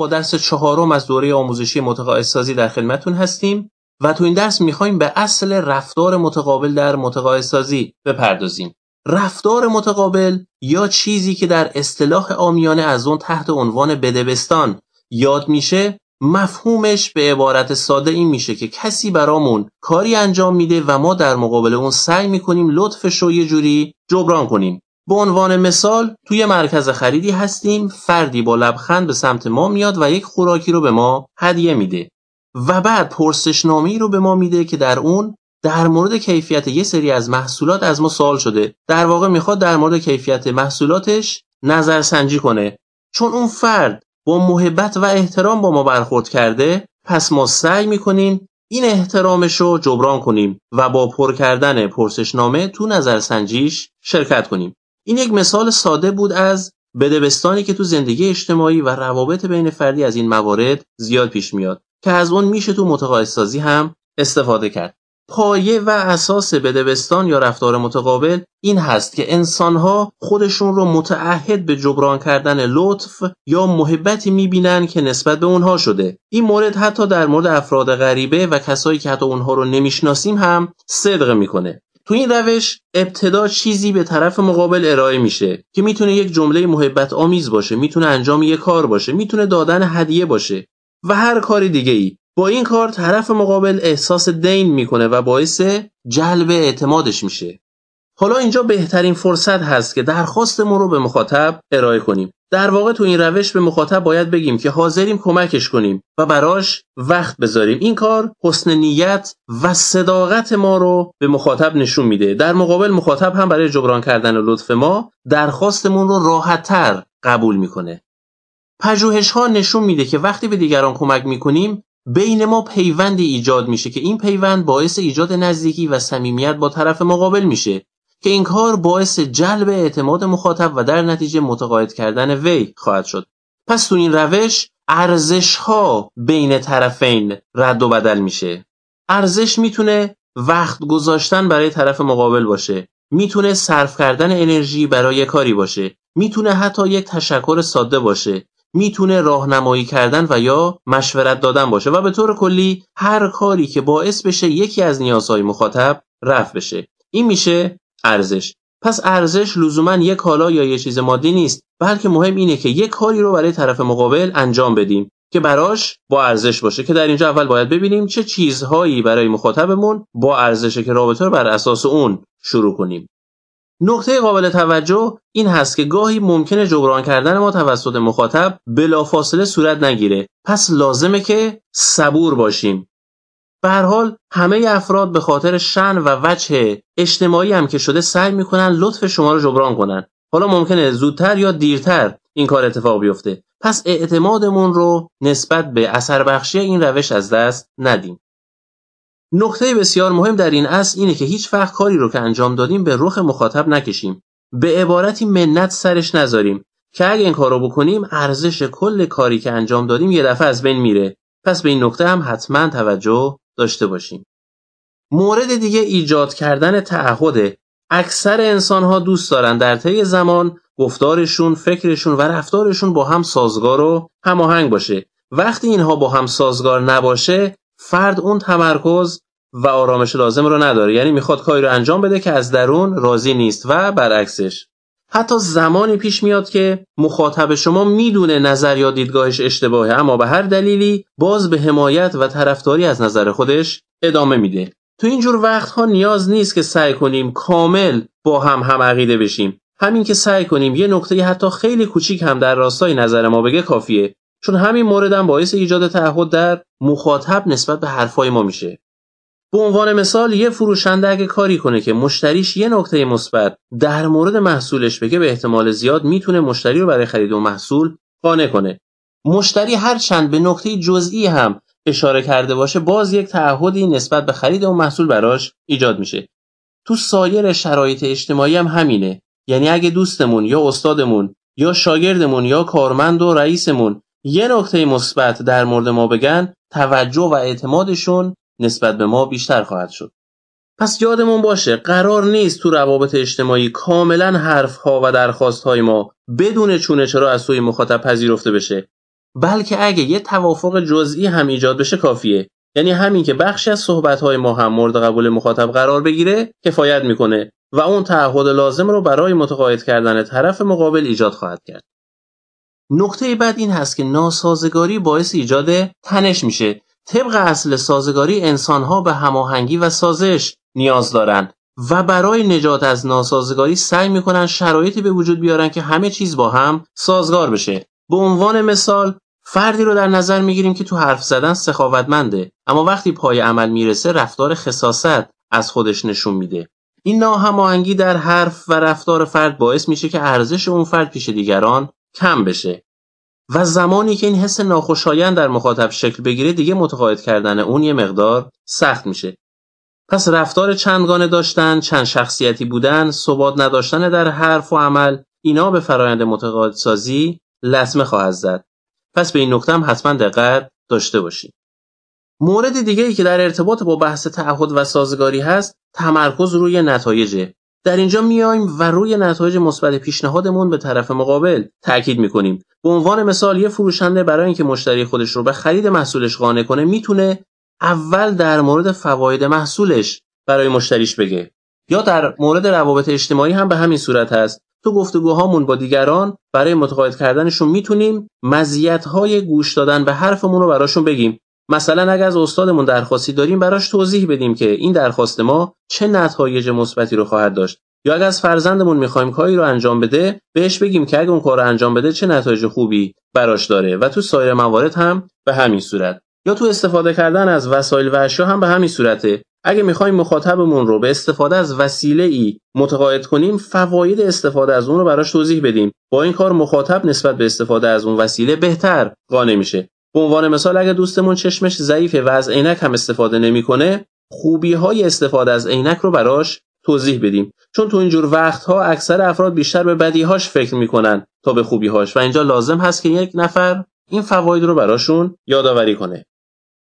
با درس چهارم از دوره آموزشی متقاعدسازی در خدمتتون هستیم و تو این درس می‌خوایم به اصل رفتار متقابل در متقاعدسازی بپردازیم. رفتار متقابل یا چیزی که در اصطلاح آمیانه از اون تحت عنوان بدبستان یاد میشه مفهومش به عبارت ساده این میشه که کسی برامون کاری انجام میده و ما در مقابل اون سعی می‌کنیم لطفش رو یه جوری جبران کنیم به عنوان مثال توی مرکز خریدی هستیم فردی با لبخند به سمت ما میاد و یک خوراکی رو به ما هدیه میده. و بعد پرسشنامه‌ای رو به ما میده که در اون در مورد کیفیت یه سری از محصولات از ما سوال شده. در واقع می‌خواد در مورد کیفیت محصولاتش نظرسنجی کنه. چون اون فرد با محبت و احترام با ما برخورد کرده پس ما سعی می‌کنیم این احترامش رو جبران کنیم و با پر کردن پرسشنامه تو نظرسنجیش شرکت کنیم. این یک مثال ساده بود از بدبستانی که تو زندگی اجتماعی و روابط بین فردی از این موارد زیاد پیش میاد که از اون میشه تو متقاعدسازی هم استفاده کرد. پایه و اساس بدبستان یا رفتار متقابل این هست که انسانها خودشون رو متعهد به جبران کردن لطف یا محبتی می‌بینن که نسبت به اونها شده. این مورد حتی در مورد افراد غریبه و کسایی که حتی اونها رو نمی‌شناسیم هم صدق می‌کنه. تو این روش ابتدا چیزی به طرف مقابل ارائه میشه که می‌تونه یک جمله محبت آمیز باشه می‌تونه انجام یک کار باشه می‌تونه دادن هدیه باشه و هر کاری دیگه ای با این کار طرف مقابل احساس دین می‌کنه و باعث جلب اعتمادش میشه. حالا اینجا بهترین فرصت هست که درخواستمون رو به مخاطب ارائه کنیم. در واقع تو این روش به مخاطب باید بگیم که حاضریم کمکش کنیم و براش وقت بذاریم. این کار حسن نیت و صداقت ما رو به مخاطب نشون میده. در مقابل مخاطب هم برای جبران کردن لطف ما درخواستمون رو راحتتر قبول می‌کنه. پژوهش ها نشون میده که وقتی به دیگران کمک می‌کنیم بین ما پیوندی ایجاد میشه که این پیوند باعث ایجاد نزدیکی و صمیمیت با طرف مقابل میشه. که این کار باعث جلب اعتماد مخاطب و در نتیجه متقاعد کردن وی خواهد شد. پس تو این روش ارزش ها بین طرفین رد و بدل میشه. ارزش می‌تونه وقت گذاشتن برای طرف مقابل باشه. می‌تونه صرف کردن انرژی برای کاری باشه. می‌تونه حتی یک تشکر ساده باشه. می‌تونه راهنمایی کردن و یا مشورت دادن باشه و به طور کلی هر کاری که باعث بشه یکی از نیازهای مخاطب رفع بشه. این میشه ارزش. پس ارزش لزوما یک کالا یا یه چیز مادی نیست بلکه مهم اینه که یک کاری رو برای طرف مقابل انجام بدیم که براش با ارزش باشه که در اینجا اول باید ببینیم چه چیزهایی برای مخاطبمون با ارزشه که رابطه رو بر اساس اون شروع کنیم. نکته قابل توجه این هست که گاهی ممکنه جبران کردن ما توسط مخاطب بلافاصله صورت نگیره. پس لازمه که صبور باشیم. به هر حال همه افراد به خاطر شن و وجه اجتماعی هم که شده سعی می‌کنن لطف شما رو جبران کنن. حالا ممکنه زودتر یا دیرتر این کار اتفاق بیفته. پس اعتمادمون رو نسبت به اثر بخشی این روش از دست ندیم. نکته بسیار مهم در این اصل اینه که هیچ وقت کاری رو که انجام دادیم به رخ مخاطب نکشیم. به عبارتی منت سرش نذاریم که اگه این کارو بکنیم ارزش کل کاری که انجام دادیم یه دفعه از بین میره. پس به این نکته هم حتما توجه داشته باشیم. مورد دیگه ایجاد کردن تعهد اکثر انسان ها دوست دارن در طی زمان گفتارشون فکرشون و رفتارشون با هم سازگار و هماهنگ باشه. وقتی اینها با هم سازگار نباشه فرد اون تمرکز و آرامش لازم رو نداره. یعنی می‌خواد کاری رو انجام بده که از درون راضی نیست و برعکسش. حتی زمانی پیش میاد که مخاطب شما می‌دونه نظر یا دیدگاهش اشتباهه اما به هر دلیلی باز به حمایت و طرفداری از نظر خودش ادامه میده. تو اینجور وقتها نیاز نیست که سعی کنیم کامل با هم هم عقیده بشیم. همین که سعی کنیم یه نقطه حتی خیلی کوچیک هم در راستای نظر ما بگه کافیه چون همین موردم باعث ایجاد تعهد در مخاطب نسبت به حرفای ما میشه. به عنوان مثال یه فروشنده اگه کاری کنه که مشتریش یه نکته مثبت در مورد محصولش بگه به احتمال زیاد می‌تونه مشتری رو برای خرید و محصول قانع کنه. مشتری هر چند به نکته جزئی هم اشاره کرده باشه باز یک تعهدی نسبت به خرید اون محصول براش ایجاد میشه. تو سایر شرایط اجتماعی هم همینه. یعنی اگه دوستمون یا استادمون یا شاگردمون یا کارمند و رئیسمون یه نکته مثبت در مورد ما بگن توجه و اعتمادشون نسبت به ما بیشتر خواهد شد پس یادمون باشه قرار نیست تو روابط اجتماعی کاملا حرف ها و درخواست های ما بدون چونه چرا از سوی مخاطب پذیرفته بشه بلکه اگه یه توافق جزئی هم ایجاد بشه کافیه یعنی همین که بخشی از صحبت‌های ما هم مورد قبول مخاطب قرار بگیره کفایت می‌کنه و اون تعهد لازم رو برای متقاعد کردن طرف مقابل ایجاد خواهد کرد. نکته بعد این هست که ناسازگاری باعث ایجاد تنش میشه. طبق اصل سازگاری انسانها به هماهنگی و سازش نیاز دارند و برای نجات از ناسازگاری سعی می‌کنن شرایطی به وجود بیارن که همه چیز با هم سازگار بشه. به عنوان مثال فردی رو در نظر می‌گیریم که تو حرف زدن سخاوتمنده اما وقتی پای عمل می‌رسه رفتار خصاست از خودش نشون میده این ناهماهنگی در حرف و رفتار فرد باعث میشه که ارزش اون فرد پیش دیگران کم بشه و زمانی که این حس ناخوشایند در مخاطب شکل بگیره دیگه متقاعد کردن اون یه مقدار سخت میشه. پس رفتار چندگانه داشتن، چند شخصیتی بودن، ثبات نداشتن در حرف و عمل اینا به فرایند متقاعد سازی لطمه خواهد زد. پس به این نکته هم حتما دقت داشته باشید مورد دیگه ای که در ارتباط با بحث تعهد و سازگاری هست تمرکز روی نتایجه در اینجا میایم و روی نتایج مثبت پیشنهادمون به طرف مقابل تاکید می‌کنیم. به عنوان مثال یه فروشنده برای اینکه مشتری خودش رو به خرید محصولش قانع کنه می‌تونه اول در مورد فواید محصولش برای مشتریش بگه. یا در مورد روابط اجتماعی هم به همین صورت هست. تو گفتگوهامون با دیگران برای متقاعد کردنشون می‌تونیم مزیت‌های گوش دادن به حرفمون رو براشون بگیم. مثلا اگر از استادمون درخواستی داریم براش توضیح بدیم که این درخواست ما چه نتایج مثبتی رو خواهد داشت. یا اگر از فرزندمون می‌خوایم کاری رو انجام بده بهش بگیم که اگه اون کار رو انجام بده چه نتایج خوبی براش داره و تو سایر موارد هم به همین صورت. یا تو استفاده کردن از وسایل و اشیا هم به همین صورته. اگه می‌خوایم مخاطبمون رو به استفاده از وسیله ای متقاعد کنیم فواید استفاده از اون رو براش توضیح بدیم. با این کار مخاطب نسبت به استفاده از اون وسیله بهتر قانع میشه. به عنوان مثال اگه دوستمون چشمش ضعیفه و از عینک هم استفاده نمی‌کنه خوبی های استفاده از عینک رو براش توضیح بدیم. چون تو اینجور وقتها اکثر افراد بیشتر به بدیهاش فکر می‌کنن تا به خوبیهاش و اینجا لازم هست که یک نفر این فواید رو براشون یادآوری کنه.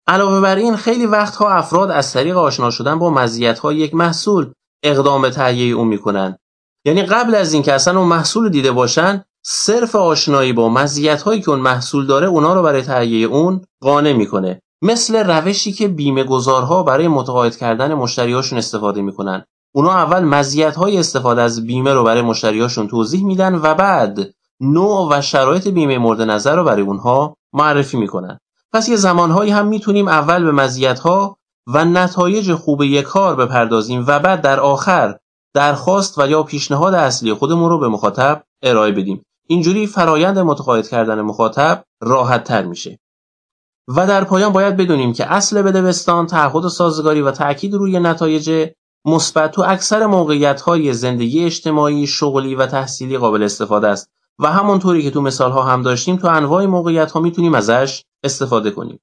علاوه بر این خیلی وقتها افراد از طریق آشنا شدن با مزیت‌های یک محصول اقدام به تهیه اون می‌کنن. یعنی قبل از اینکه اصلا اون محصول دیده باشن صرف آشنایی با مزیت‌هایی که اون محصول داره اونا رو برای تهیه اون قانع می‌کنه. مثل روشی که بیمه گذارها برای متقاعد کردن مشتریاشون استفاده می‌کنن. اونا اول مزیت‌های استفاده از بیمه رو برای مشتریاشون توضیح میدن و بعد نوع و شرایط بیمه مورد نظر رو برای اونها معرفی می‌کنن. پس یه زمانهایی هم می‌تونیم اول به مزیت‌ها و نتایج خوب یک کار بپردازیم و بعد در آخر درخواست و یا پیشنهاد اصلی خودمون رو به مخاطب ارائه بدیم. اینجوری فرایند متقاعد کردن مخاطب راحت تر میشه. و در پایان باید بدونیم که اصل بدبستان تعهد سازگاری و تاکید روی نتایج مثبت تو اکثر موقعیت های زندگی اجتماعی شغلی و تحصیلی قابل استفاده است. و همونطوری که تو مثال ها هم داشتیم تو انواع موقعیت ها می‌تونیم ازش استفاده کنیم.